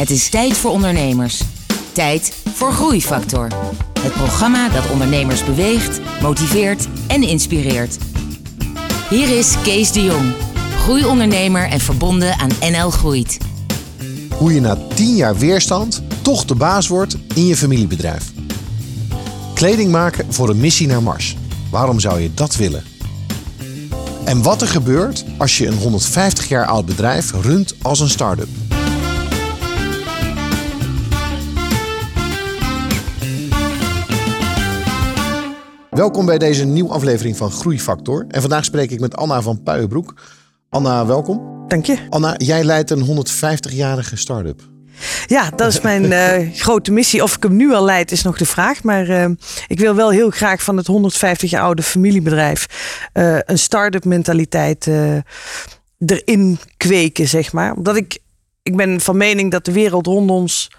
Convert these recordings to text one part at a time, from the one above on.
Het is tijd voor ondernemers. Tijd voor Groeifactor. Het programma dat ondernemers beweegt, motiveert en inspireert. Hier is Kees de Jong, groeiondernemer en verbonden aan NL Groeit. Hoe je na 10 jaar weerstand toch de baas wordt in je familiebedrijf. Kleding maken voor een missie naar Mars. Waarom zou je dat willen? En wat er gebeurt als je een 150 jaar oud bedrijf runt als een start-up. Welkom bij deze nieuwe aflevering van Groeifactor. En vandaag spreek ik met Anna van Puijenbroek. Anna, welkom. Dank je. Anna, jij leidt een 150-jarige start-up. Ja, dat is mijn uh, grote missie. Of ik hem nu al leid, is nog de vraag. Maar uh, ik wil wel heel graag van het 150 jaar oude familiebedrijf uh, een start-up mentaliteit erin kweken, zeg maar. Omdat ik, ik ben van mening dat de wereld rond ons,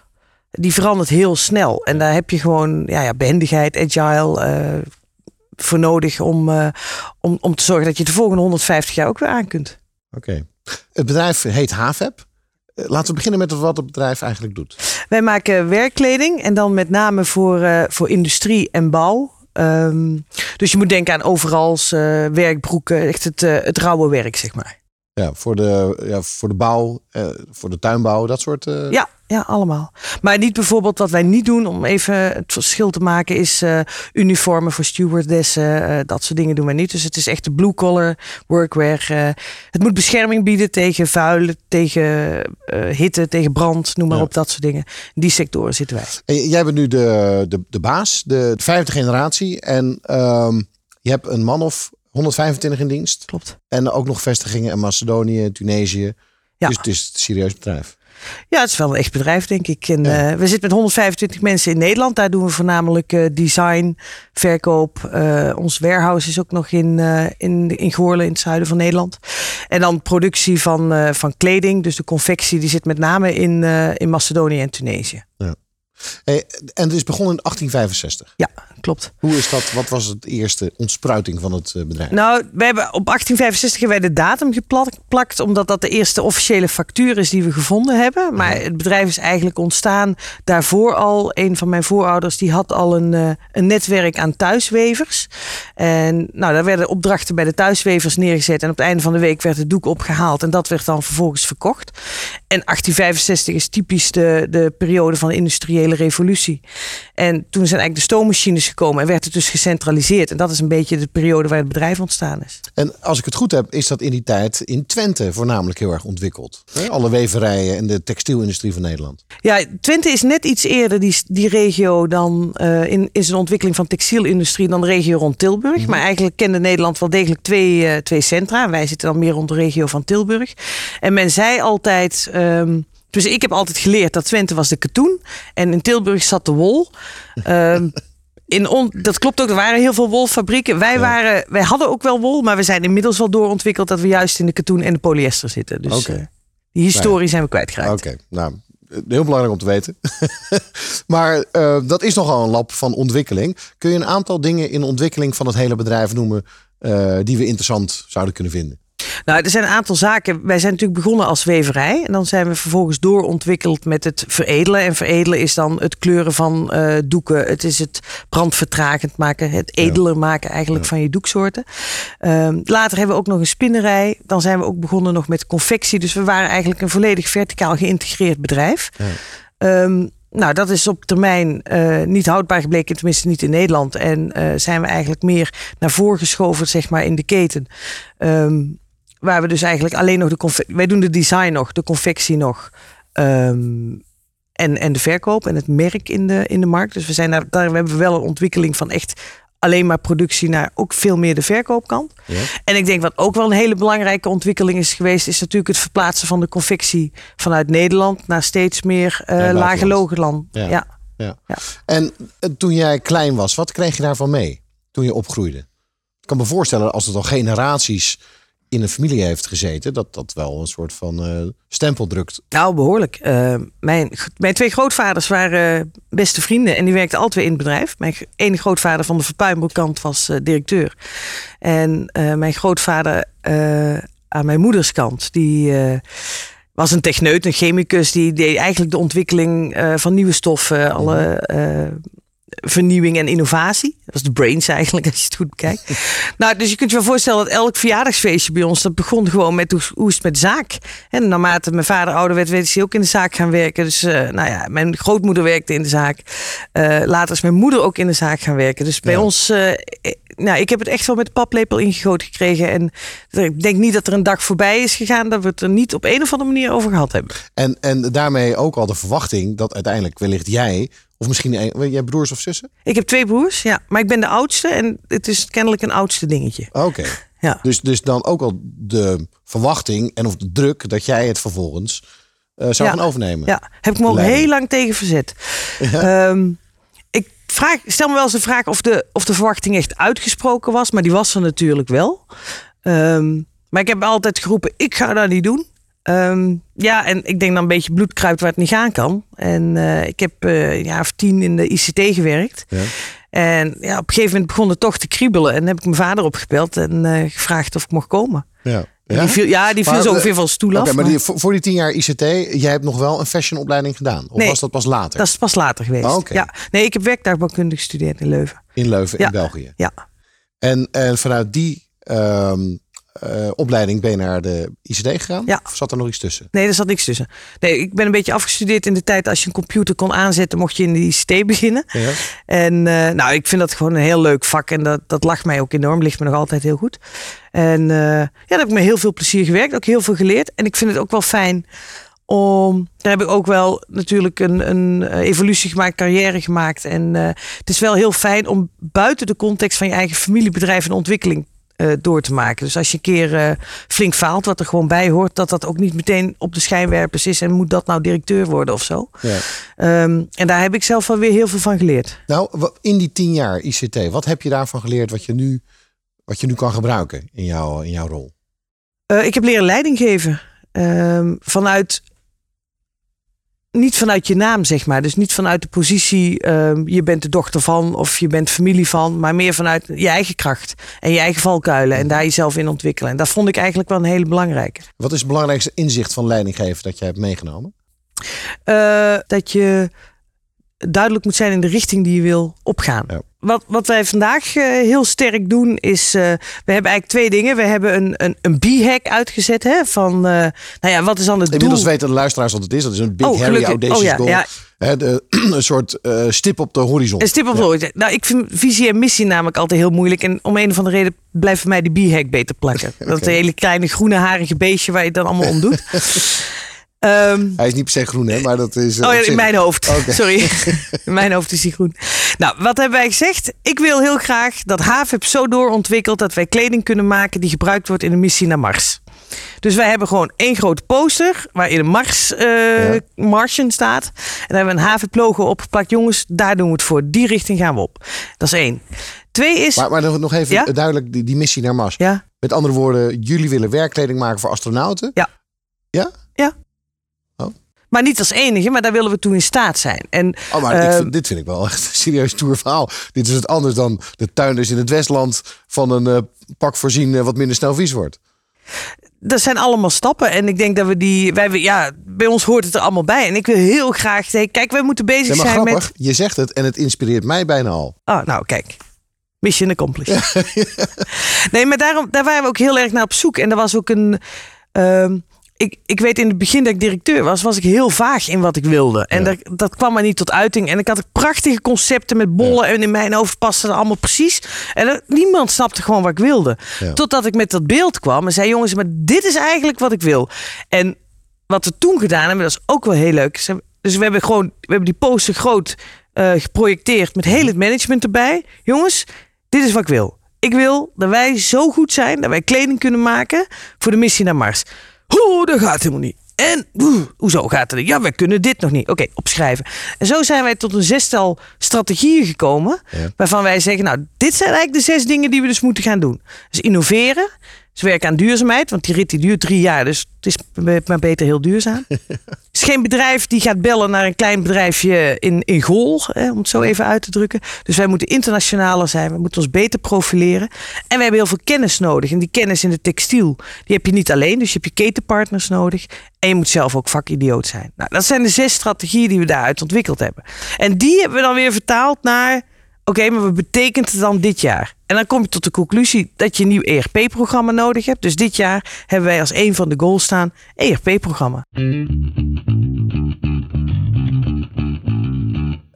die verandert heel snel. En daar heb je gewoon ja, ja, behendigheid, agile voor nodig om, om, om te zorgen dat je de volgende 150 jaar ook weer aan kunt. Oké. Het bedrijf heet HAVEP. Laten we beginnen met wat het bedrijf eigenlijk doet. Wij maken werkkleding en dan met name voor, uh, voor industrie en bouw. Um, dus je moet denken aan overals, uh, werkbroeken, echt het, het rauwe werk, zeg maar. Ja, voor de, ja, voor de bouw, voor de tuinbouw, dat soort. Ja, ja, allemaal. Maar niet bijvoorbeeld wat wij niet doen, om even het verschil te maken, is uh, uniformen voor stewardessen. Uh, dat soort dingen doen wij niet. Dus het is echt de blue collar workwear. Uh, het moet bescherming bieden tegen vuil, tegen hitte, tegen brand, noem maar ja. op, dat soort dingen. In die sectoren zitten wij. En jij bent nu de, de, de baas, de vijfde generatie. En um, je hebt een man of 125 in dienst. Klopt. En ook nog vestigingen in Macedonië, Tunesië. Ja. Dus het is een serieus bedrijf. Ja, het is wel een echt bedrijf, denk ik. En, ja. uh, we zitten met 125 mensen in Nederland. Daar doen we voornamelijk uh, design, verkoop. Uh, ons warehouse is ook nog in, in, in Goorlen, in het zuiden van Nederland. En dan productie van, van kleding. Dus de confectie, die zit met name in, in Macedonië en Tunesië. Ja. Hey, en het is begonnen in 1865. Ja, klopt. Hoe is dat? Wat was het eerste ontspruiting van het bedrijf? Nou, we hebben op 1865 hebben wij de datum geplakt, omdat dat de eerste officiële factuur is die we gevonden hebben. Maar het bedrijf is eigenlijk ontstaan daarvoor al. Een van mijn voorouders die had al een, uh, een netwerk aan thuiswevers. En nou, daar werden opdrachten bij de thuiswevers neergezet. En op het einde van de week werd het doek opgehaald. En dat werd dan vervolgens verkocht. En 1865 is typisch de, de periode van de industriële revolutie. En toen zijn eigenlijk de stoommachines gekomen en werd het dus gecentraliseerd. En dat is een beetje de periode waar het bedrijf ontstaan is. En als ik het goed heb, is dat in die tijd in Twente voornamelijk heel erg ontwikkeld. Alle weverijen en de textielindustrie van Nederland. Ja, Twente is net iets eerder die, die regio dan uh, in, in zijn ontwikkeling van textielindustrie dan de regio rond Tilburg. Mm -hmm. Maar eigenlijk kende Nederland wel degelijk twee, uh, twee centra. Wij zitten dan meer rond de regio van Tilburg. En men zei altijd. Um, dus ik heb altijd geleerd dat Twente was de katoen en in Tilburg zat de wol. Um, in on, dat klopt ook, er waren heel veel wolfabrieken. Wij, waren, wij hadden ook wel wol, maar we zijn inmiddels wel doorontwikkeld dat we juist in de katoen en de polyester zitten. Dus okay. uh, die historie nou ja. zijn we kwijtgeraakt. Oké, okay. nou, heel belangrijk om te weten. maar uh, dat is nogal een lab van ontwikkeling. Kun je een aantal dingen in de ontwikkeling van het hele bedrijf noemen uh, die we interessant zouden kunnen vinden? Nou, er zijn een aantal zaken. Wij zijn natuurlijk begonnen als weverij. En dan zijn we vervolgens doorontwikkeld met het veredelen. En veredelen is dan het kleuren van uh, doeken. Het is het brandvertragend maken. Het edeler maken eigenlijk ja. van je doeksoorten. Um, later hebben we ook nog een spinnerij. Dan zijn we ook begonnen nog met confectie. Dus we waren eigenlijk een volledig verticaal geïntegreerd bedrijf. Ja. Um, nou, dat is op termijn uh, niet houdbaar gebleken, tenminste niet in Nederland. En uh, zijn we eigenlijk meer naar voren geschoven, zeg maar, in de keten. Um, waar we dus eigenlijk alleen nog de confectie... Wij doen de design nog, de confectie nog. Um, en, en de verkoop en het merk in de, in de markt. Dus we zijn daar, daar hebben we wel een ontwikkeling van echt alleen maar productie naar ook veel meer de verkoopkant. Ja. En ik denk wat ook wel een hele belangrijke ontwikkeling is geweest, is natuurlijk het verplaatsen van de confectie vanuit Nederland naar steeds meer uh, ja, lage logenland. Ja. Ja. ja. En uh, toen jij klein was, wat kreeg je daarvan mee toen je opgroeide? Ik kan me voorstellen als het al generaties in een familie heeft gezeten, dat dat wel een soort van uh, stempel drukt. Nou, behoorlijk. Uh, mijn, mijn twee grootvaders waren beste vrienden en die werkten altijd weer in het bedrijf. Mijn ene grootvader van de Verpuimbroekkant was uh, directeur. En mijn grootvader aan mijn moeders kant, die was een techneut, een chemicus, die deed eigenlijk de ontwikkeling eh, van nieuwe stoffen, alle eh, vernieuwing en innovatie. Dat was de brains eigenlijk, als je het goed bekijkt. nou, dus je kunt je wel voorstellen dat elk verjaardagsfeestje bij ons, dat begon gewoon met hoe, hoe is het met de zaak. En naarmate mijn vader ouder werd, werd hij ook in de zaak gaan werken. Dus uh, nou ja, mijn grootmoeder werkte in de zaak. Uh, later is mijn moeder ook in de zaak gaan werken. Dus bij Ja. ons, uh, nou, ik heb het echt wel met de paplepel ingegoten gekregen. En ik denk niet dat er een dag voorbij is gegaan dat we het er niet op een of andere manier over gehad hebben. En, en daarmee ook al de verwachting dat uiteindelijk wellicht jij, of misschien een, jij broers of zussen? Ik heb twee broers, ja, maar ik ben de oudste en het is kennelijk een oudste dingetje. Oké. Ja. Dus, dus dan ook al de verwachting en of de druk dat jij het vervolgens eh, zou Ja. gaan overnemen. Ja, heb ik me ook heel lang tegen verzet. Ehm, ik vraag, stel me wel eens de vraag of de, of de verwachting echt uitgesproken was, maar die was er natuurlijk wel. Ehm, maar ik heb altijd geroepen, ik ga dat niet doen. Ehm, ja, en ik denk dan een beetje bloed kruipt waar het niet gaan kan. En eh, ik heb eh, een jaar of tien in de ICT gewerkt. Ja. En ja, op een gegeven moment begon het toch te kriebelen. En heb ik mijn vader opgebeld en eh, gevraagd of ik mocht komen. Ja. En Die viel, ja, die viel Maar, zo ongeveer van stoel af. maar maar die, voor, die tien jaar ICT, jij hebt nog wel een fashionopleiding gedaan? Of Nee, was dat pas later? Dat is pas later geweest. Oh, oké. ja. Nee, ik heb werktuigbouwkunde gestudeerd in Leuven. In Leuven, Ja. in België. Ja. En, en vanuit die ehm, eh, opleiding ben je naar de ICT gegaan? Ja. Of zat er nog iets tussen? Nee, er zat niks tussen. Nee, ik ben een beetje afgestudeerd in de tijd als je een computer kon aanzetten, mocht je in de ICT beginnen. Ja. En eh, nou, ik vind dat gewoon een heel leuk vak en dat, dat lag mij ook enorm, ligt me nog altijd heel goed. En eh, ja, daar heb ik met heel veel plezier gewerkt, ook heel veel geleerd. En ik vind het ook wel fijn om, daar heb ik ook wel natuurlijk een, een evolutie gemaakt, carrière gemaakt. En het is wel heel fijn om buiten de context van je eigen familiebedrijf een ontwikkeling eh, door te maken. Dus als je een keer eh, flink faalt, wat er gewoon bij hoort, dat dat ook niet meteen op de schijnwerpers is en moet dat nou directeur worden of zo. Ja. Ehm, en daar heb ik zelf wel weer heel veel van geleerd. Nou, in die tien jaar ICT, wat heb je daarvan geleerd wat je nu, wat je nu kan gebruiken in, jouw in jouw rol? Eh, ik heb leren leiding geven. Ehm, vanuit. Niet vanuit je naam, zeg maar. Dus niet vanuit de positie. ehm, je bent de dochter van of je bent familie van. Maar meer vanuit je eigen kracht. En je eigen valkuilen. En daar jezelf in ontwikkelen. En dat vond ik eigenlijk wel een hele belangrijke. Wat is het belangrijkste inzicht van leidinggeven dat je hebt meegenomen? Eh, dat je duidelijk moet zijn in de richting die je wil opgaan. Ja. Wat, wat wij vandaag eh, heel sterk doen is, eh, we hebben eigenlijk twee dingen. We hebben een, een, een B-hack uitgezet hè, van, eh, nou ja, wat is dan het Inmiddels doel? weten de luisteraars wat het is. Dat is een Big Oh, Harry. Audacious Oh, ja, Goal. ja. Hè, de, een soort stip op de horizon. Een stip op de horizon. Nou, ik vind visie en missie namelijk altijd heel moeilijk. En om een of andere reden blijft voor mij die B-hack beter plakken. Dat hele kleine groene harige beestje waar je het dan allemaal om doet. Ehm, Hij is niet per se groen, hè, maar dat is. eh, Oh ja, in mijn hoofd. Sorry. In mijn hoofd is die groen. Nou, wat hebben wij gezegd? Ik wil heel graag dat HAVEP zo doorontwikkelt dat wij kleding kunnen maken die gebruikt wordt in de missie naar Mars. Dus wij hebben gewoon één grote poster waarin een Mars Ja. Martian staat. En daar hebben we een HAVEP logo opgeplakt. Jongens, daar doen we het voor. Die richting gaan we op. Dat is één. Twee is... Maar, maar nog even Ja? duidelijk, die, die missie naar Mars. ja, Met andere woorden, jullie willen werkkleding maken voor astronauten. Ja. Ja? Maar niet als enige, maar daar willen we toe in staat zijn. En Oh, maar ik Ehm, vind, dit vind ik wel echt een serieus stoer verhaal. Dit is het anders dan de tuinders in het Westland van een eh, pak voorzien eh, wat minder snel vies wordt. dat zijn allemaal stappen. En ik denk dat we die. Wij, ja, bij ons hoort het er allemaal bij. En ik wil heel graag. nee, Kijk, wij moeten bezig Ja, maar zijn grappig, met. je zegt het en het inspireert mij bijna al. Oh, nou, kijk. Mission accomplished. nee, maar daarom, daar waren we ook heel erg naar op zoek. En er was ook een. ehm, ik, ik weet in het begin dat ik directeur was, was ik heel vaag in wat ik wilde. En Ja. dat, dat kwam maar niet tot uiting. En ik had prachtige concepten met bollen. En in mijn hoofd paste dat allemaal precies. En niemand snapte gewoon wat ik wilde. Ja. Totdat ik met dat beeld kwam en zei: Jongens, maar dit is eigenlijk wat ik wil. En wat we toen gedaan hebben, dat is ook wel heel leuk. Dus we hebben gewoon, we hebben die poster groot eh, geprojecteerd met heel het management erbij. Jongens, dit is wat ik wil. Ik wil dat wij zo goed zijn dat wij kleding kunnen maken voor de missie naar Mars. Hoe, dat gaat helemaal niet. En oeh, hoezo gaat het? niet? Ja, wij kunnen dit nog niet. Oké, opschrijven. En zo zijn wij tot een zestal strategieën gekomen. Ja. Waarvan wij zeggen, nou, dit zijn eigenlijk de zes dingen die we dus moeten gaan doen. Dus innoveren, Ze werken aan duurzaamheid, want die rit die duurt drie jaar. Dus het is maar beter heel duurzaam. Het is geen bedrijf die gaat bellen naar een klein bedrijfje in, in Gol, hè, om het zo even uit te drukken. Dus wij moeten internationaler zijn, we moeten ons beter profileren. En we hebben heel veel kennis nodig. En die kennis in de textiel, die heb je niet alleen. Dus je hebt je ketenpartners nodig. En je moet zelf ook vakidioot zijn. Nou, dat zijn de zes strategieën die we daaruit ontwikkeld hebben. En die hebben we dan weer vertaald naar Oké, maar wat betekent het dan dit jaar? En dan kom je tot de conclusie dat je een nieuw ERP-programma nodig hebt. Dus dit jaar hebben wij als een van de goals staan ERP-programma.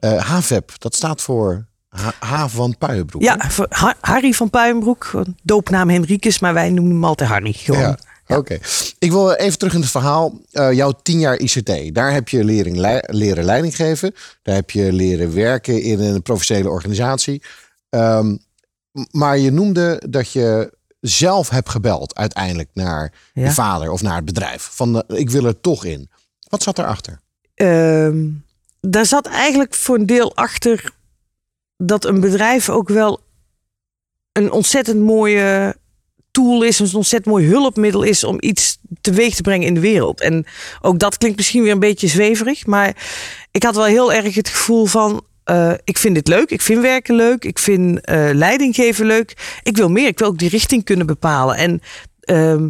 Uh, HVEP, dat staat voor H, van Puijenbroek. Ja, voor Harry van Puijenbroek. Doopnaam Henrikus, maar wij noemen hem altijd Harry. Gewoon. Ja. Oké. Ik wil even terug in het verhaal. Uh, jouw tien jaar ICT. Daar heb je lering, leren leiding geven. Daar heb je leren werken in een professionele organisatie. Um, maar je noemde dat je zelf hebt gebeld uiteindelijk naar je vader of naar het bedrijf. Van ik wil er toch in. Wat zat daarachter? Um, daar zat eigenlijk voor een deel achter dat een bedrijf ook wel een ontzettend mooie tool is, een ontzettend mooi hulpmiddel is om iets teweeg te brengen in de wereld. En ook dat klinkt misschien weer een beetje zweverig, maar ik had wel heel erg het gevoel van. Uh, ik vind dit leuk, ik vind werken leuk, ik vind uh, leuk. Ik wil meer, ik wil ook die richting kunnen bepalen. En uh,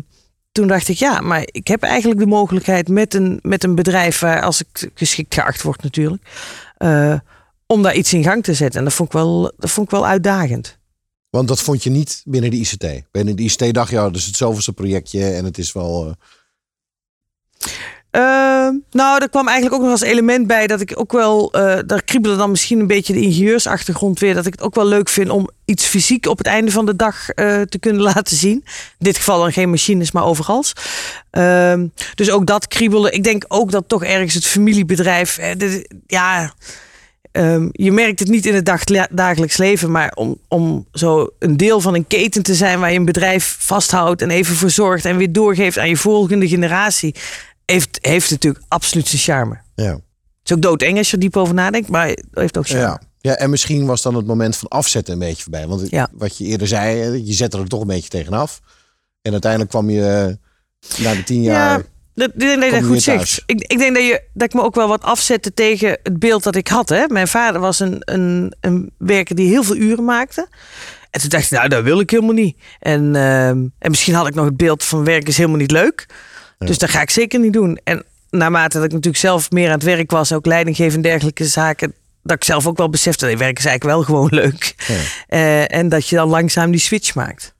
toen dacht ik, ja, maar ik heb eigenlijk de mogelijkheid met een, met een bedrijf waar, als ik geschikt geacht word natuurlijk, uh, om daar iets in gang te zetten. En dat vond ik wel, dat vond ik wel uitdagend. Want dat vond je niet binnen de ICT. Binnen de ICT dacht je, ja, dus het zoveelste projectje en het is wel. Uh... Uh, nou, er kwam eigenlijk ook nog als element bij dat ik ook wel, uh, daar kriebelde dan misschien een beetje de ingenieursachtergrond weer, dat ik het ook wel leuk vind om iets fysiek op het einde van de dag uh, te kunnen laten zien. In dit geval dan geen machines, maar overal. Ehm, dus ook dat kriebelde. Ik denk ook dat toch ergens het familiebedrijf, ja, Um, je merkt het niet in het dagelijks leven, maar om, om zo een deel van een keten te zijn waar je een bedrijf vasthoudt en even verzorgt en weer doorgeeft aan je volgende generatie, heeft, heeft natuurlijk absoluut zijn charme. Ja. Het is ook doodeng als je er diep over nadenkt, maar het heeft ook charme. Ja. Ja, en misschien was dan het moment van afzetten een beetje voorbij. Want ja. wat je eerder zei, je zette er toch een beetje tegenaf. En uiteindelijk kwam je na de tien jaar. Ja dat, ik denk dat je goed zegt. Ik, ik, denk dat, je, dat ik me ook wel wat afzette tegen het beeld dat ik had. Hè. Mijn vader was een, een, een werker die heel veel uren maakte. En toen dacht ik, nou, dat wil ik helemaal niet. En, uh, en misschien had ik nog het beeld van werk is helemaal niet leuk. Dus dat ga ik zeker niet doen. En naarmate dat ik natuurlijk zelf meer aan het werk was, ook leiding geven en dergelijke zaken, dat ik zelf ook wel besefte, dat werk is eigenlijk wel gewoon leuk. Ja. Uh, en dat je dan langzaam die switch maakt.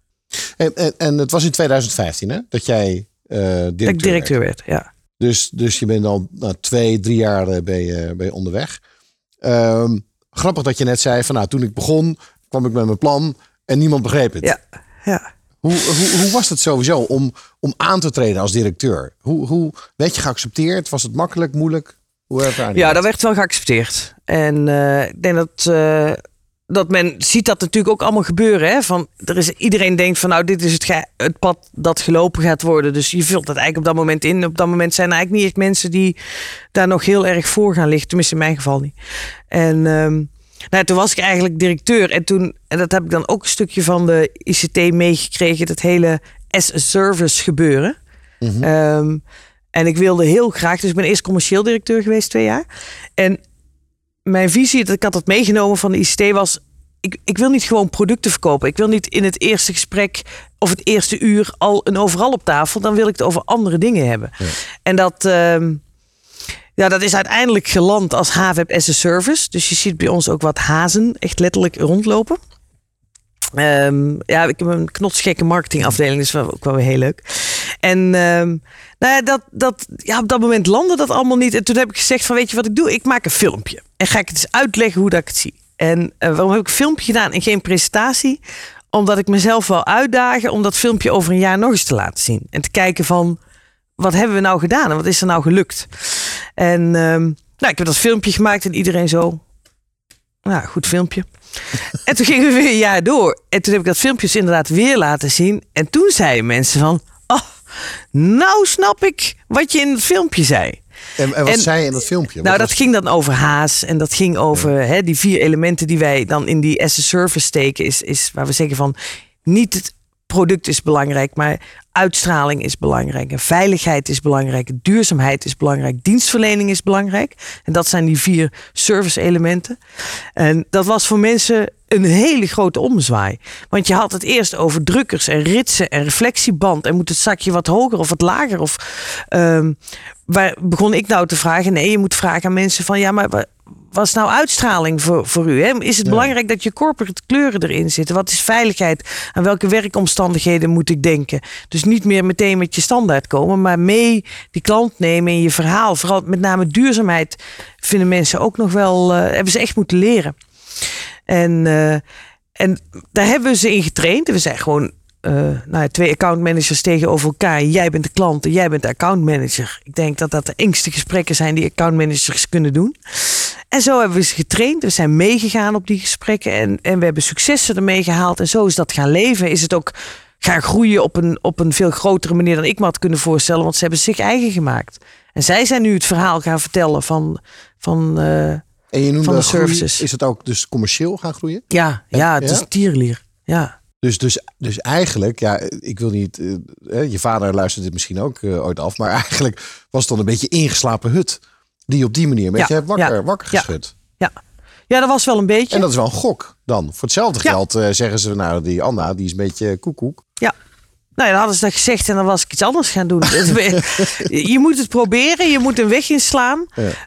En, en, en het was in 2015 hè, dat jij uh, directeur, ik directeur werd. ja. Dus, dus je bent al nou, twee, drie jaar eh, ben je, ben je onderweg. Um, grappig dat je net zei van nou, toen ik begon, kwam ik met mijn plan en niemand begreep het. Ja, ja. Hoe, hoe, hoe was het sowieso om, om aan te treden als directeur? Hoe, hoe werd je geaccepteerd? Was het makkelijk, moeilijk? Hoe ja, dat werd wel geaccepteerd. En uh, ik denk dat uh, dat men ziet dat natuurlijk ook allemaal gebeuren. Hè? Van, er is, iedereen denkt van nou, dit is het, het pad dat gelopen gaat worden. Dus je vult dat eigenlijk op dat moment in. Op dat moment zijn er eigenlijk niet echt mensen die daar nog heel erg voor gaan liggen. Tenminste in mijn geval niet. En um, nou, toen was ik eigenlijk directeur. En toen, en dat heb ik dan ook een stukje van de ICT meegekregen. Dat hele as-a-service gebeuren. Mm um, en ik wilde heel graag, dus ik ben eerst commercieel directeur geweest twee jaar. En mijn visie, dat ik had dat meegenomen van de ICT, was: ik, ik wil niet gewoon producten verkopen. Ik wil niet in het eerste gesprek of het eerste uur al een overal op tafel. Dan wil ik het over andere dingen hebben. En dat. Uh, ja, dat is uiteindelijk geland als HVEP as a service. Dus je ziet bij ons ook wat hazen echt letterlijk rondlopen. Um, ja, ik heb een knotsgekke marketingafdeling, dus ook wel weer heel leuk. En um, nou ja, dat, dat, ja, op dat moment landde dat allemaal niet. En toen heb ik gezegd van, weet je wat ik doe? Ik maak een filmpje. En ga ik het eens uitleggen hoe dat ik het zie. En uh, waarom heb ik een filmpje gedaan en geen presentatie? Omdat ik mezelf wel uitdagen om dat filmpje over een jaar nog eens te laten zien. En te kijken van, wat hebben we nou gedaan en wat is er nou gelukt? En um, nou, ik heb dat filmpje gemaakt en iedereen zo, nou, goed filmpje. en toen gingen we weer een jaar door. En toen heb ik dat filmpje dus inderdaad weer laten zien. En toen zeiden mensen van, oh, nou snap ik wat je in het filmpje zei. En, en wat zei je in dat filmpje? nou, dat ging dan over haas. En dat ging over hè, die vier elementen die wij dan in die as a service steken. Is, is waar we zeggen van niet het product is belangrijk, maar uitstraling is belangrijk. Veiligheid is belangrijk. Duurzaamheid is belangrijk. Dienstverlening is belangrijk. En dat zijn die vier service elementen. En dat was voor mensen een hele grote omzwaai. Want je had het eerst over drukkers en ritsen en reflectieband. En moet het zakje wat hoger of wat lager? Of um, waar begon ik nou te vragen? Nee, je moet vragen aan mensen van ja, maar was nou uitstraling voor, voor u? Hè? Is het belangrijk dat je corporate kleuren erin zitten? Wat is veiligheid? Aan welke werkomstandigheden moet ik denken? Dus niet meer meteen met je standaard komen, maar mee die klant nemen in je verhaal. Vooral met name duurzaamheid vinden mensen ook nog wel, uh, hebben ze echt moeten leren. En, uh, en daar hebben we ze in getraind. We zijn gewoon uh, nou, twee accountmanagers tegenover elkaar. Jij bent de klant en jij bent de accountmanager. Ik denk dat dat de engste gesprekken zijn die accountmanagers kunnen doen. En zo hebben we ze getraind. We zijn meegegaan op die gesprekken en, en we hebben successen ermee gehaald. En zo is dat gaan leven. Is het ook gaan groeien op een, op een veel grotere manier dan ik me had kunnen voorstellen. Want ze hebben zich eigen gemaakt. En zij zijn nu het verhaal gaan vertellen van, van, uh, en je van de services. is het ook dus commercieel gaan groeien? Ja, ja het is tierlier. Ja. Dus, dus, dus eigenlijk, ja, ik wil niet. Uh, je vader luistert dit misschien ook uh, ooit af. Maar eigenlijk was het dan een beetje ingeslapen hut. Die op die manier een beetje wakker, wakker geschud. Ja. ja, dat was wel een beetje. En dat is wel een gok dan. Voor hetzelfde geld uh, zeggen ze, nou, die Anna, die is een beetje koekoek. Ja. Nou, dan hadden ze dat gezegd en dan was ik iets anders gaan doen. je moet het proberen, je moet een weg inslaan.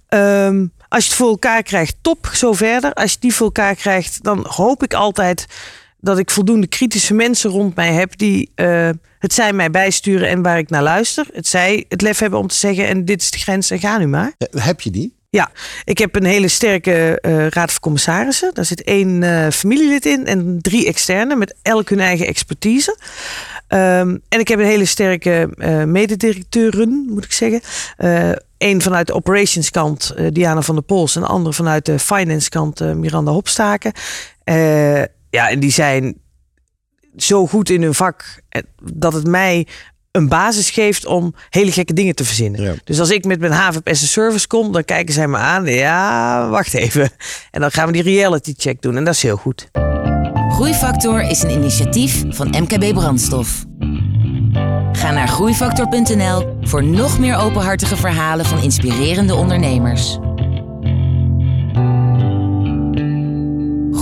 Um, als je het voor elkaar krijgt, top, zo verder. Als je die voor elkaar krijgt, dan hoop ik altijd dat ik voldoende kritische mensen rond mij heb die uh, het zij mij bijsturen en waar ik naar luister. Het zij het lef hebben om te zeggen en dit is de grens en ga nu maar. heb je die? Ja, ik heb een hele sterke uh, raad van commissarissen. Daar zit één uh, familielid in en drie externe met elk hun eigen expertise. Um, en ik heb een hele sterke uh, mededirecteuren, moet ik zeggen. Eén vanuit de operations kant, Diana van der Pols. En de andere vanuit de finance kant, Miranda Hopstaken. Ja, en die zijn zo goed in hun vak eh, dat het mij een basis geeft om hele gekke dingen te verzinnen. Dus als ik met mijn HVP as a service kom, dan kijken zij me aan. Ja, wacht even. En dan gaan we die reality check doen. En dat is heel goed. Groeifactor is een initiatief van MKB Brandstof. Ga naar groeifactor.nl voor nog meer openhartige verhalen van inspirerende ondernemers.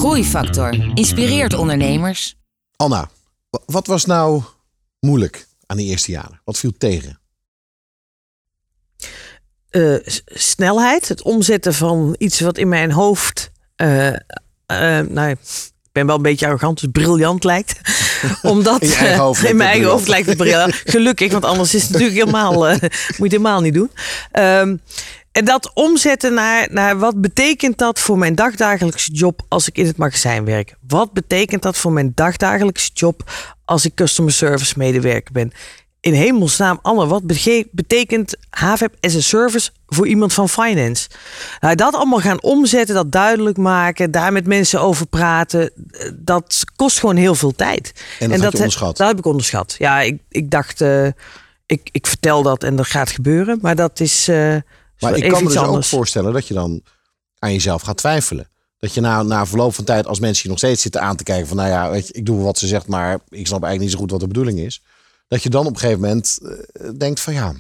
Groeifactor inspireert ondernemers. Anna, wat was nou moeilijk aan die eerste jaren? Wat viel tegen? Uh, snelheid, het omzetten van iets wat in mijn hoofd, uh, uh, nou, ik ben wel een beetje arrogant, dus briljant lijkt. Omdat in, in mijn eigen hoofd lijkt het briljant. Gelukkig, want anders is het natuurlijk helemaal, moet je het helemaal niet doen. Um, en dat omzetten naar, naar wat betekent dat voor mijn dagdagelijkse job als ik in het magazijn werk? Wat betekent dat voor mijn dagdagelijkse job als ik customer service medewerker ben? In hemelsnaam, Anne, wat betekent HVAP as a service voor iemand van finance? Nou, dat allemaal gaan omzetten, dat duidelijk maken, daar met mensen over praten, dat kost gewoon heel veel tijd. En dat, heb je onderschat? Dat heb ik onderschat. Ja, ik, ik dacht, uh, ik, ik vertel dat en dat gaat gebeuren, maar dat is... Uh, maar ik kan me dus ook voorstellen dat je dan aan jezelf gaat twijfelen. Dat je na, na verloop van tijd, als mensen je nog steeds zitten aan te kijken van, nou ja, weet je, ik doe wat ze zegt, maar ik snap eigenlijk niet zo goed wat de bedoeling is. Dat je dan op een gegeven moment uh, denkt van ja.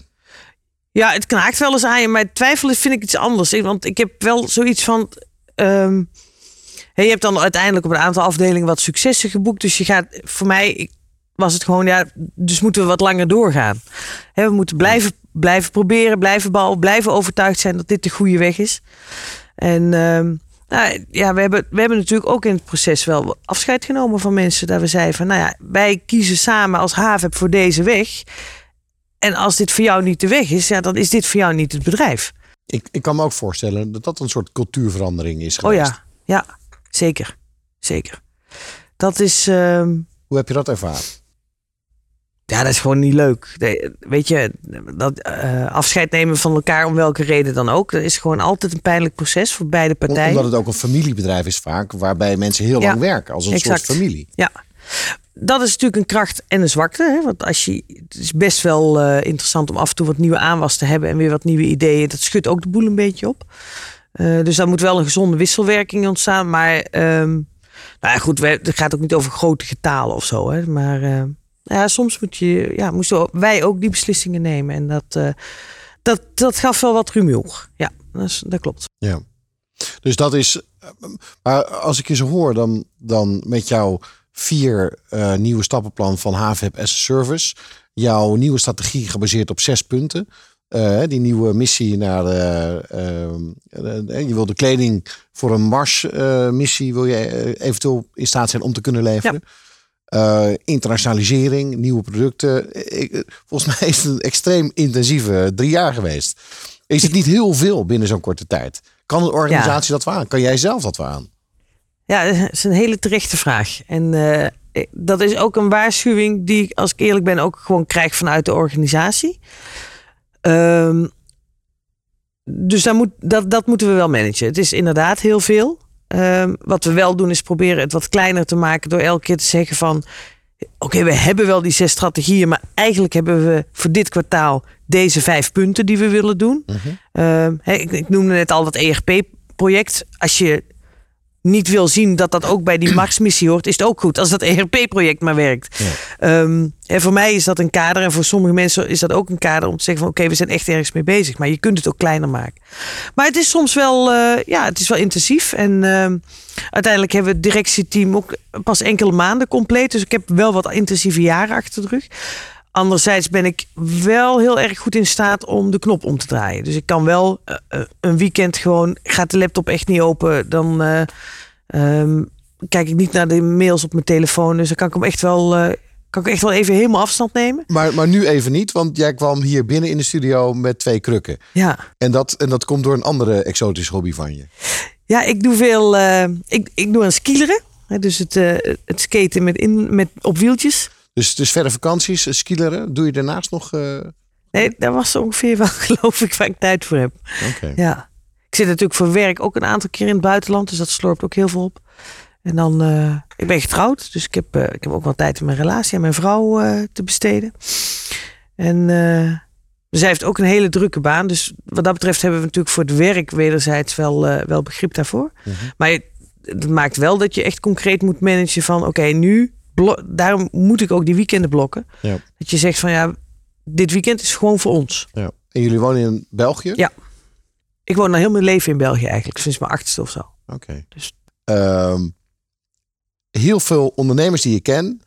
Ja, het knaakt wel eens aan je, maar twijfelen vind ik iets anders. Want ik heb wel zoiets van. Um, je hebt dan uiteindelijk op een aantal afdelingen wat successen geboekt. Dus je gaat, voor mij was het gewoon, ja, dus moeten we wat langer doorgaan. we moeten blijven blijven proberen, blijven bal, blijven overtuigd zijn dat dit de goede weg is. En uh, nou, ja, we hebben, we hebben natuurlijk ook in het proces wel afscheid genomen van mensen. Dat we zeiden van, nou ja, wij kiezen samen als HAVEP voor deze weg. En als dit voor jou niet de weg is, ja, dan is dit voor jou niet het bedrijf. Ik, ik kan me ook voorstellen dat dat een soort cultuurverandering is geweest. Oh ja, ja, zeker. Zeker. Dat is... Uh... Hoe heb je dat ervaren? Ja, dat is gewoon niet leuk. Weet je, dat uh, afscheid nemen van elkaar om welke reden dan ook. Dat is gewoon altijd een pijnlijk proces voor beide partijen. Omdat het ook een familiebedrijf is vaak, waarbij mensen heel lang werken als een exact. soort familie. Ja, dat is natuurlijk een kracht en een zwakte. Hè? Want als je, het is best wel uh, interessant om af en toe wat nieuwe aanwas te hebben en weer wat nieuwe ideeën. Dat schudt ook de boel een beetje op. Uh, dus daar moet wel een gezonde wisselwerking ontstaan. Maar um, nou ja, goed, het gaat ook niet over grote getalen of zo. Hè? Maar ja, soms moet je, ja, moesten wij ook die beslissingen nemen. En dat, uh, dat, dat gaf wel wat rumoer. Ja, dat, is, dat klopt. Ja. Dus dat is. Maar als ik je zo hoor, dan, dan met jouw vier uh, nieuwe stappenplan van HVP as a Service. Jouw nieuwe strategie gebaseerd op zes punten. Uh, die nieuwe missie naar de, uh, je wil de kleding voor een Mars-missie wil je eventueel in staat zijn om te kunnen leveren. Internationalisering, nieuwe producten. Ik, volgens mij is het een extreem intensieve drie jaar geweest. Is het niet heel veel binnen zo'n korte tijd? Kan een organisatie dat aan? Kan jij zelf dat aan? Ja, dat is een hele terechte vraag. En dat is ook een waarschuwing die ik, als ik eerlijk ben, ook gewoon krijg vanuit de organisatie. Um, dus daar moet, dat, dat moeten we wel managen. Het is inderdaad heel veel. Um, wat we wel doen is proberen het wat kleiner te maken door elke keer te zeggen van oké, we hebben wel die zes strategieën, maar eigenlijk hebben we voor dit kwartaal deze vijf punten die we willen doen. Uh -huh. um, ik, ik noemde net al dat ERP-project. Als je niet wil zien dat dat ook bij die Mars-missie hoort, is het ook goed als dat ERP-project maar werkt. Ehm, en voor mij is dat een kader en voor sommige mensen is dat ook een kader om te zeggen van oké, we zijn echt ergens mee bezig, maar je kunt het ook kleiner maken. Maar het is soms wel, uh, ja, het is wel intensief en uh, uiteindelijk hebben we het directieteam ook pas enkele maanden compleet, dus ik heb wel wat intensieve jaren achter de rug. Anderzijds ben ik wel heel erg goed in staat om de knop om te draaien. Dus ik kan wel uh, een weekend gewoon, gaat de laptop echt niet open, dan uh, um, kijk ik niet naar de mails op mijn telefoon. Dus dan kan ik hem echt wel, uh, kan ik echt wel even helemaal afstand nemen. Maar, maar nu even niet, want jij kwam hier binnen in de studio met twee krukken. Ja. En dat, en dat komt door een andere exotische hobby van je. Ja, ik doe veel, ik, ik doe aan skileren. Dus het, het skaten met, in, met op wieltjes. Dus, dus verder vakanties, eh, skileren, doe je daarnaast nog? Uh... Nee, daar was ongeveer wel, geloof ik, waar ik tijd voor heb. Oké. Ja. Ik zit natuurlijk voor werk ook een aantal keer in het buitenland, dus dat slorpt ook heel veel op. En dan, uh, ik ben getrouwd, dus ik heb, uh, ik heb ook wel tijd in mijn relatie en mijn vrouw te besteden. En zij heeft ook een hele drukke baan, dus wat dat betreft hebben we natuurlijk voor het werk wederzijds wel, wel begrip daarvoor. Mhm. Maar het maakt wel dat je echt concreet moet managen van, oké, nu daarom moet ik ook die weekenden blokken. Ja. Dat je zegt van ja, dit weekend is gewoon voor ons. Ja. En jullie wonen in België? Ja. Ik woon al heel mijn leven in België eigenlijk, sinds mijn achtste of zo. Oké. Dus... Um, heel veel ondernemers die je ken,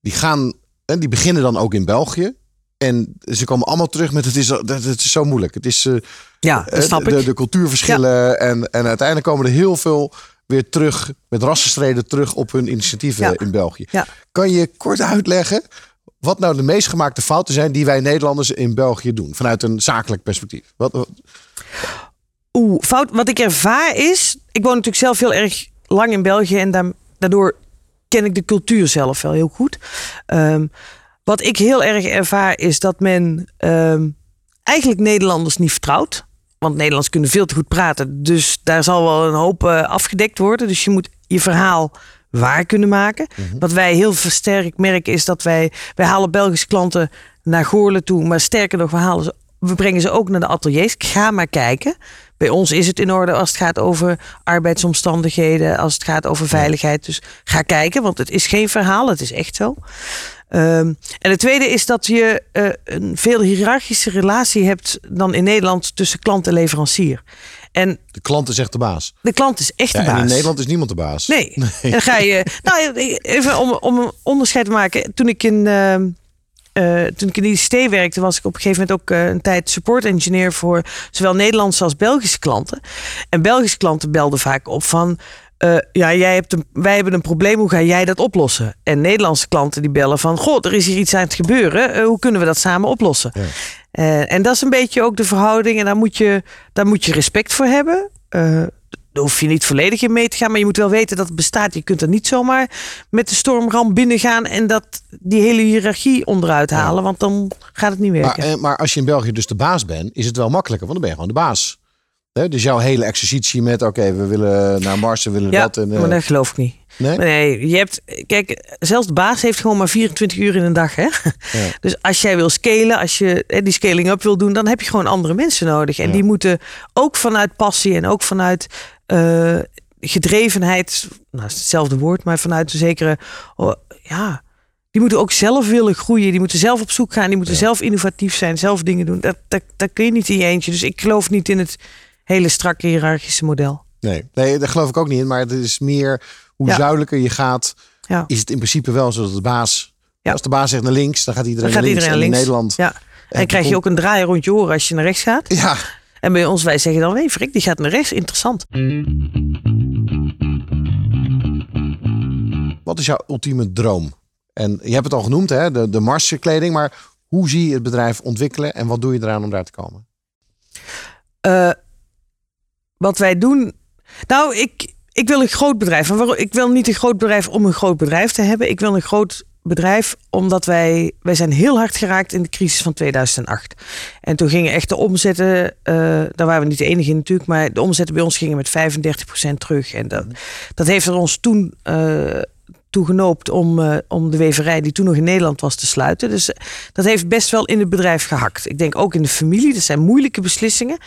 die gaan en die beginnen dan ook in België. En ze komen allemaal terug met het is, het is zo moeilijk. Het is uh, ja, dat snap de, ik. de cultuurverschillen. Ja. En, en uiteindelijk komen er heel veel weer terug met rassenstreden terug op hun initiatieven Ja. in België. Ja. Kan je kort uitleggen wat nou de meest gemaakte fouten zijn die wij Nederlanders in België doen vanuit een zakelijk perspectief? Wat, wat- Oeh, fout. Wat ik ervaar is, ik woon natuurlijk zelf heel erg lang in België en daar- daardoor ken ik de cultuur zelf wel heel goed. Ehm, wat ik heel erg ervaar is dat men ehm, eigenlijk Nederlanders niet vertrouwt. Want Nederlands kunnen veel te goed praten. Dus daar zal wel een hoop eh, afgedekt worden. Dus je moet je verhaal waar kunnen maken. Wat wij heel sterk merken is dat wij... Wij halen Belgische klanten naar Goorlen toe. Maar sterker nog, we, halen ze, we brengen ze ook naar de ateliers. Ga maar kijken. Bij ons is het in orde als het gaat over arbeidsomstandigheden. Als het gaat over veiligheid. Dus ga kijken, want het is geen verhaal. Het is echt zo. Ehm, en het tweede is dat je eh, een veel hiërarchische relatie hebt dan in Nederland tussen klant en leverancier. En de klant is echt de baas. de klant is echt Ja, de en baas. in Nederland is niemand de baas. Nee. En dan ga je. Nou, even om, om een onderscheid te maken. Toen ik in. ehm, eh, toen ik in de ICT werkte, was ik op een gegeven moment ook eh, een tijd support engineer voor zowel Nederlandse als Belgische klanten. En Belgische klanten belden vaak op van. Eh, ja, jij hebt een, wij hebben een probleem, hoe ga jij dat oplossen? En Nederlandse klanten die bellen van, goh, er is hier iets aan het gebeuren, eh, hoe kunnen we dat samen oplossen? Ja. Eh, en dat is een beetje ook de verhouding en daar moet je, daar moet je respect voor hebben. Daar hoef je niet volledig in mee te gaan, maar je moet wel weten dat het bestaat. Je kunt er niet zomaar met de stormram binnengaan en dat die hele hiërarchie onderuit halen, want dan gaat het niet Maar, werken. eh, maar als je in België dus de baas bent, is het wel makkelijker, want dan ben je gewoon de baas. Dus jouw hele exercitie met, oké, we willen naar Mars, we willen ja, dat. En, eh, maar dat geloof ik niet. nee? Nee, je hebt, kijk, zelfs de baas heeft gewoon maar 24 uur in een dag. Hè? Dus als jij wil scalen, als je hè, die scaling up wil doen, dan heb je gewoon andere mensen nodig. En Ja. die moeten ook vanuit passie en ook vanuit eh, gedrevenheid, nou is hetzelfde woord, maar vanuit een zekere, oh, ja, die moeten ook zelf willen groeien. Die moeten zelf op zoek gaan. Die moeten zelf innovatief zijn, zelf dingen doen. Dat, dat, dat kun je niet in je eentje. Dus ik geloof niet in het hele strakke hiërarchische model. Nee, nee, daar geloof ik ook niet in. Maar het is meer hoe Ja. zuidelijker je gaat, Ja. is het in principe wel zo dat de baas. Ja. Als de baas zegt naar links, dan gaat iedereen Dan gaat naar links. iedereen naar En in links. Nederland. Ja. En dan krijg je ook een draai rond je oren als je naar rechts gaat. Ja, En bij ons, wij zeggen dan, nee, Frik, die gaat naar rechts. Interessant. wat is jouw ultieme droom? En je hebt het al genoemd, hè, de, de Marskleding. Maar hoe zie je het bedrijf ontwikkelen en wat doe je eraan om daar te komen? Eh, wat wij doen. Nou, ik, ik wil een groot bedrijf. En ik wil niet een groot bedrijf om een groot bedrijf te hebben. Ik wil een groot bedrijf omdat wij, wij zijn heel hard geraakt in de crisis van 2008. En toen gingen echt de omzetten, eh, daar waren we niet de enige in natuurlijk, maar de omzetten bij ons gingen met 35% terug. En dat, dat heeft er ons toen eh toegenoopt om, eh, om de weverij die toen nog in Nederland was te sluiten. Dus dat heeft best wel in het bedrijf gehakt. Ik denk ook in de familie. Dat zijn moeilijke beslissingen.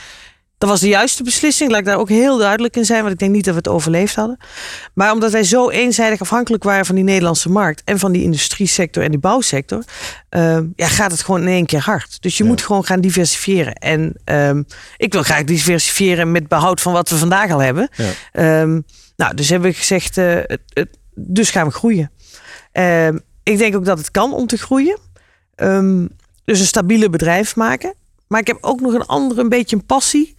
Dat was de juiste beslissing. Laat ik daar ook heel duidelijk in zijn. Want ik denk niet dat we het overleefd hadden. Maar omdat wij zo eenzijdig afhankelijk waren van die Nederlandse markt. En van die industriesector en die bouwsector. eh, ja, gaat het gewoon in één keer hard. Dus je Ja. moet gewoon gaan diversifiëren. En ehm, ik wil graag diversifiëren met behoud van wat we vandaag al hebben. Ja. Ehm, nou, dus hebben we gezegd, eh, dus gaan we groeien. Ehm, ik denk ook dat het kan om te groeien. Ehm, dus een stabiele bedrijf maken. Maar ik heb ook nog een andere, een beetje een passie.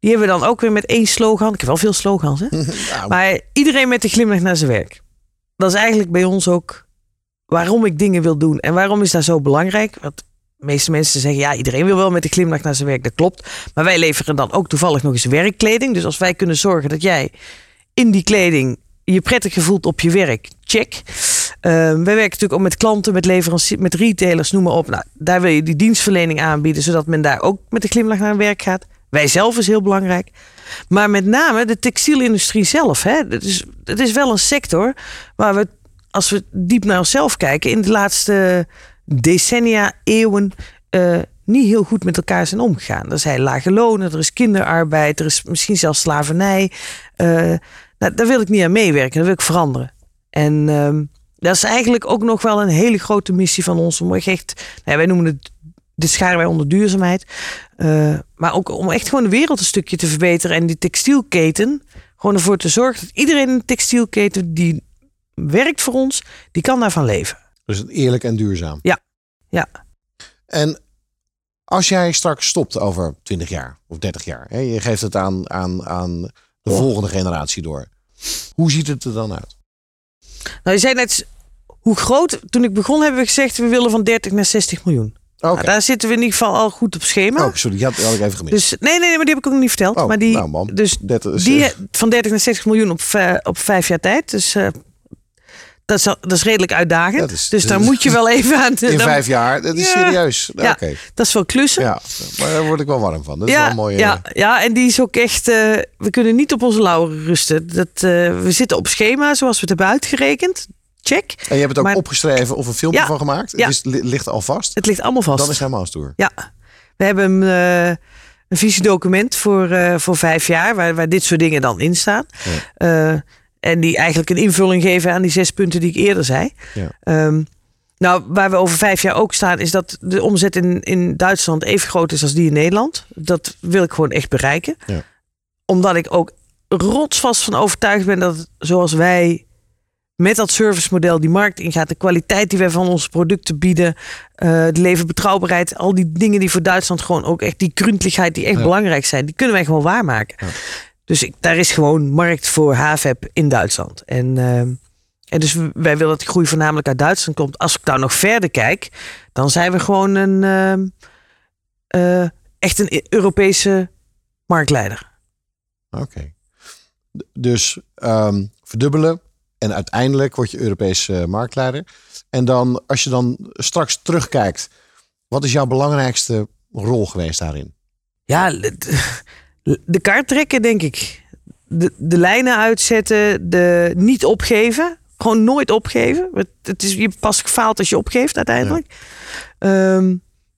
Die hebben we dan ook weer met één slogan. Ik heb wel veel slogans, hè? Nou, Maar iedereen met de glimlach naar zijn werk. Dat is eigenlijk bij ons ook waarom ik dingen wil doen. En waarom is dat zo belangrijk? Want de meeste mensen zeggen, ja, iedereen wil wel met de glimlach naar zijn werk. Dat klopt. Maar wij leveren dan ook toevallig nog eens werkkleding. Dus als wij kunnen zorgen dat jij in die kleding je prettig voelt op je werk, check. Ehm, wij werken natuurlijk ook met klanten, met leveranciers, met retailers, noem maar op. Nou, daar wil je die dienstverlening aanbieden, zodat men daar ook met de glimlach naar werk gaat. Wij zelf is heel belangrijk. Maar met name de textielindustrie zelf. Hè? Het, is, het is wel een sector waar we, als we diep naar onszelf kijken, in de laatste decennia, eeuwen, eh, niet heel goed met elkaar zijn omgegaan. Er zijn lage lonen, er is kinderarbeid, er is misschien zelfs slavernij. Eh, nou, daar wil ik niet aan meewerken, dat wil ik veranderen. En ehm, dat is eigenlijk ook nog wel een hele grote missie van ons. Om echt, nou ja, wij noemen het, dit scharen wij onder duurzaamheid. Eh, maar ook om echt gewoon de wereld een stukje te verbeteren. En die textielketen, gewoon ervoor te zorgen dat iedereen in de textielketen die werkt voor ons, die kan daarvan leven. Dus eerlijk en duurzaam. Ja. Ja. En als jij straks stopt over 20 jaar of 30 jaar, hè, je geeft het aan, aan, aan de volgende generatie door. Hoe ziet het er dan uit? Nou, je zei net, hoe groot, toen ik begon hebben we gezegd, we willen van 30 naar 60 miljoen. Oké. Nou, daar zitten we in ieder geval al goed op schema. Oh, sorry, die had, had ik even gemist. Dus nee, nee, nee, maar die heb ik ook nog niet verteld. Oh, maar die, nou, man. dus die van 30 naar 60 miljoen op, op vijf jaar tijd. Dus eh, dat, is, dat is redelijk uitdagend. Dat is- dus daar moet je wel even aan. in dan- vijf jaar, dat is Ja. serieus. Ja. Oké. Dat is wel klussen. Ja, maar daar word ik wel warm van. Dat is wel ja, een mooie. ja, ja, en die is ook echt. eh, we kunnen niet op onze lauren rusten. Dat, eh, we zitten op schema zoals we het hebben uitgerekend. Check. En je hebt het ook Maar- opgeschreven of een filmpje Ja. van gemaakt. Ja. Het is, li- ligt al vast. Het ligt allemaal vast. Dan is hij master. Ja, we hebben een, eh, een visiedocument voor, eh, voor vijf jaar, waar, waar dit soort dingen dan in staan. Eh, en die eigenlijk een invulling geven aan die zes punten die ik eerder zei. Ja. Ehm, nou, waar we over vijf jaar ook staan, is dat de omzet in, in Duitsland even groot is als die in Nederland. Dat wil ik gewoon echt bereiken. Ja. Omdat ik ook rotsvast van overtuigd ben dat zoals wij met dat servicemodel die markt ingaat, de kwaliteit die wij van onze producten bieden, eh, de leverbetrouwbaarheid, al die dingen die voor Duitsland gewoon ook echt die gründlichheid die echt Ja. belangrijk zijn, die kunnen wij gewoon waarmaken. Ja. Dus ik, daar is gewoon markt voor HVEP in Duitsland. En, ehm, en dus wij willen dat die groei voornamelijk uit Duitsland komt. Als ik daar nog verder kijk, dan zijn we gewoon een eh, echt een Europese marktleider. Oké. Dus ehm, verdubbelen en uiteindelijk word je Europese eh, marktleider. En dan, als je dan straks terugkijkt, wat is jouw belangrijkste rol geweest daarin? Ja, de, de kaart trekken, denk ik. De, de lijnen uitzetten, de niet opgeven. Gewoon nooit opgeven. Het, het is, je pas gefaald als je opgeeft uiteindelijk. Ehm,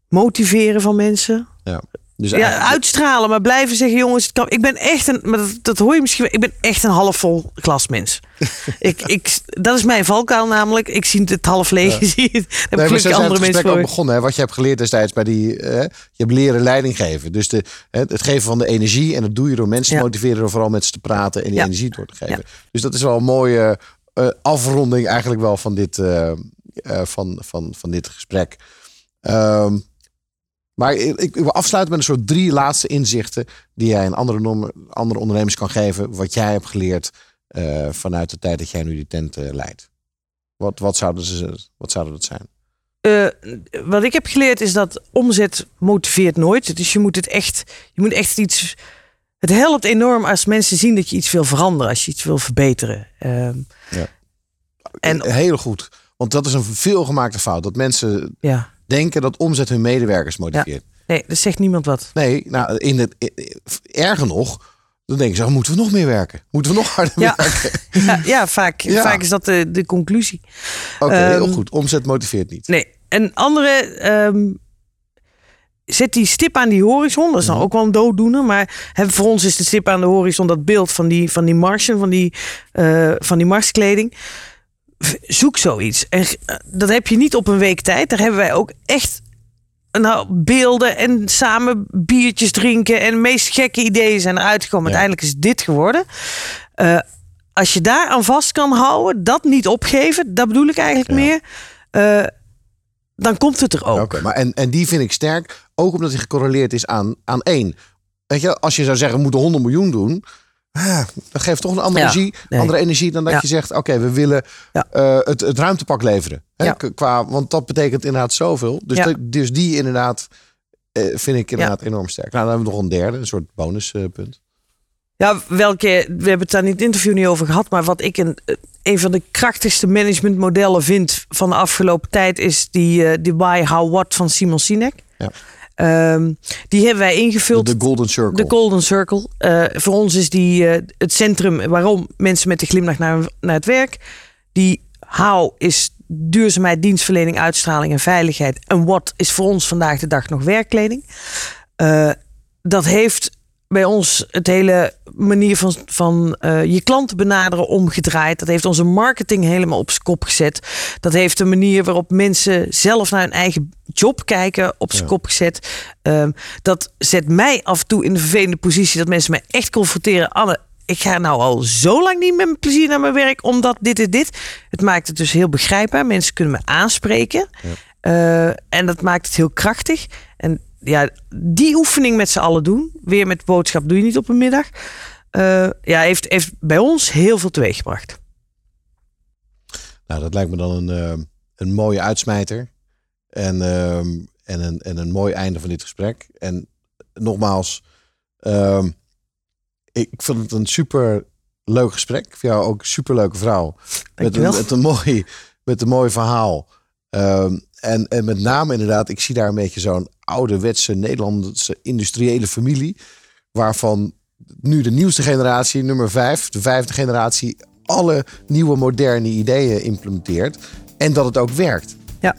motiveren van mensen. Ja. Dus Ja, uitstralen, maar blijven zeggen, jongens, het kan, ik ben echt een, maar dat, dat hoor je misschien, ik ben echt een halfvol glasmens. ik, ik, dat is mijn valkuil namelijk. Ik zie het half leeg, je ziet het. Heb Nee, maar gelukkig zijn het andere mensen ook begonnen. Hè? Wat je hebt geleerd destijds bij die... eh, je hebt leren leiding geven. Dus de, hè, het geven van de energie. En dat doe je door mensen Ja. te motiveren. Door vooral met ze te praten en die Ja. energie door te geven. Ja. Dus dat is wel een mooie eh, afronding eigenlijk wel van dit, eh, eh, van, van, van dit gesprek. Ehm, maar ik, wil afsluiten met een soort drie laatste inzichten... die jij aan andere, andere ondernemers kan geven. Wat jij hebt geleerd eh, vanuit de tijd dat jij nu die tent eh, leidt. Wat, wat, zouden ze, wat zouden dat zijn? Eh, wat ik heb geleerd is dat omzet motiveert nooit. Dus je moet het echt, je moet echt iets. Het helpt enorm als mensen zien dat je iets wil veranderen, als je iets wil verbeteren. Ehm, En- En heel goed. Want dat is een veelgemaakte fout. Dat mensen ja, denken dat omzet hun medewerkers motiveert. nee, dat zegt niemand wat. Nee, nou, in het, erger nog, dan denken ze, oh, moeten we nog meer werken? Moeten we nog harder Ja. werken? Ja, ja, vaak, Ja. vaak is dat de, de conclusie. Oké, heel Ehm, goed. Omzet motiveert niet. Nee, een andere. ehm, zet die stip aan die horizon. Dat is dan Mhm. ook wel een dooddoener. Maar hè, voor ons is de stip aan de horizon dat beeld van die, van die marsen, van die, eh, van die marskleding. Zoek zoiets. En eh, dat heb je niet op een week tijd. Daar hebben wij ook echt nou, beelden en samen biertjes drinken. En de meest gekke ideeën zijn eruit gekomen. Ja. Uiteindelijk is dit geworden. Eh, als je daar aan vast kan houden, dat niet opgeven, dat bedoel ik eigenlijk Ja. meer. eh, dan komt het er ook. Maar en, en die vind ik sterk, ook omdat hij gecorreleerd is aan, aan één. Weet je, als je zou zeggen, we moeten 100 miljoen doen, ah, dat geeft toch een andere, Ja, energie, nee. andere energie dan dat Ja. je zegt, oké, we willen Ja. eh, het, het ruimtepak leveren. Hè, Qua, want dat betekent inderdaad zoveel. Dus, dus die inderdaad eh, vind ik inderdaad enorm sterk. Nou, dan hebben we nog een derde, een soort bonuspunt. Ja, welke, we hebben het daar in het interview niet over gehad, maar wat ik een, een van de krachtigste managementmodellen vind van de afgelopen tijd is die, eh, die Why, How, What van Simon Sinek. Ja. Ehm, die hebben wij ingevuld. de Golden Circle. De Golden Circle. Eh, voor ons is die eh, het centrum waarom mensen met de glimlach naar, naar het werk. Die how is duurzaamheid, dienstverlening, uitstraling en veiligheid. En what is voor ons vandaag de dag nog werkkleding. Eh, dat heeft bij ons het hele manier van, van eh, je klanten benaderen omgedraaid. Dat heeft onze marketing helemaal op zijn kop gezet. Dat heeft de manier waarop mensen zelf naar hun eigen job kijken op zijn Ja. kop gezet. Ehm, dat zet mij af en toe in de vervelende positie dat mensen mij echt confronteren. Anne, ik ga nou al zo lang niet met mijn plezier naar mijn werk, omdat dit en dit. Het maakt het dus heel begrijpbaar. Mensen kunnen me aanspreken. Eh, en dat maakt het heel krachtig. En ja, die oefening met z'n allen doen. Weer met boodschap doe je niet op een middag. eh, ja, heeft, heeft bij ons heel veel teweeggebracht. Nou, dat lijkt me dan een, eh, een mooie uitsmijter. En, ehm, en, een, en een mooi einde van dit gesprek. En nogmaals, ehm, ik vind het een super leuk gesprek. Vind jou ook een super leuke vrouw. Met een, met, een mooi, met een mooi verhaal. En, en met name inderdaad, ik zie daar een beetje zo'n ouderwetse Nederlandse industriële familie. Waarvan nu de nieuwste generatie, nummer vijf, de vijfde generatie, alle nieuwe moderne ideeën implementeert. En dat het ook werkt. Ja,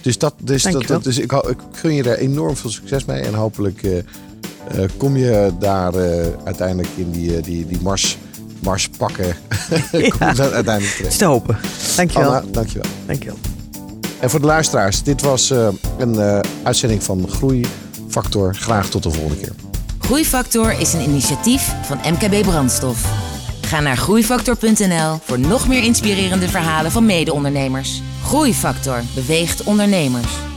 Dus, dat, dus, dat, dus ik, ik gun je er enorm veel succes mee. En hopelijk eh, eh, kom je daar eh, uiteindelijk in die, die, die mars, mars pakken. kom je daar uiteindelijk terecht. te hopen. Dankjewel. Anna, dankjewel. Dankjewel. En voor de luisteraars, dit was eh, een eh, uitzending van Groeifactor. Graag tot de volgende keer. Groeifactor is een initiatief van MKB Brandstof. Ga naar groeifactor.nl voor nog meer inspirerende verhalen van mede-ondernemers. Groeifactor beweegt ondernemers.